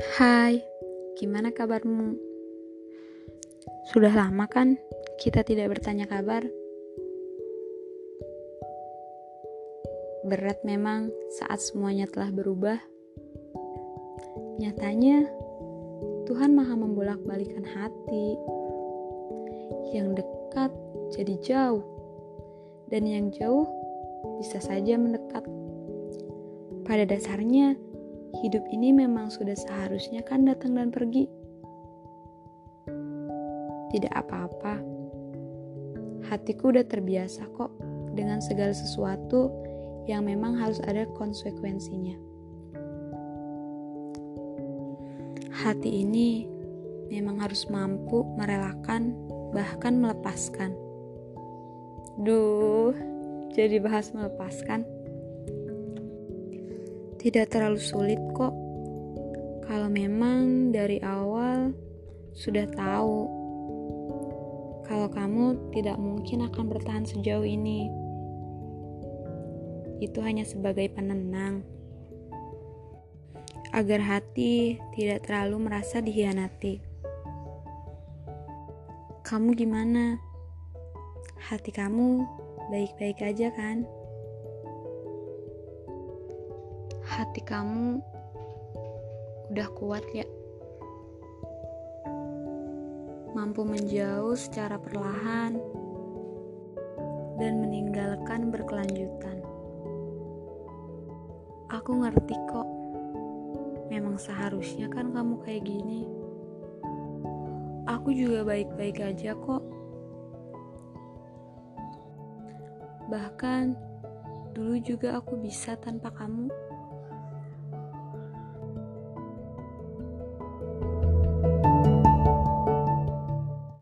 Hai, gimana kabarmu? Sudah lama kan kita tidak bertanya kabar? Berat memang saat semuanya telah berubah. Nyatanya, Tuhan maha membolak-balikan hati. Yang dekat jadi jauh, dan yang jauh bisa saja mendekat. Pada dasarnya, hidup ini memang sudah seharusnya kan datang dan pergi. Tidak apa-apa. Hatiku udah terbiasa kok dengan segala sesuatu yang memang harus ada konsekuensinya. Hati ini memang harus mampu merelakan bahkan melepaskan. Duh, jadi bahas melepaskan. Tidak terlalu sulit kok. Kalau memang dari awal sudah tahu kalau kamu tidak mungkin akan bertahan sejauh ini. Itu hanya sebagai penenang. Agar hati tidak terlalu merasa dihianati. Kamu gimana? Hati kamu baik-baik aja kan? Hati kamu udah kuat ya? Mampu menjauh secara perlahan dan meninggalkan berkelanjutan. Aku ngerti kok memang seharusnya kan kamu kayak gini. Aku juga baik-baik aja kok. Bahkan dulu juga aku bisa tanpa kamu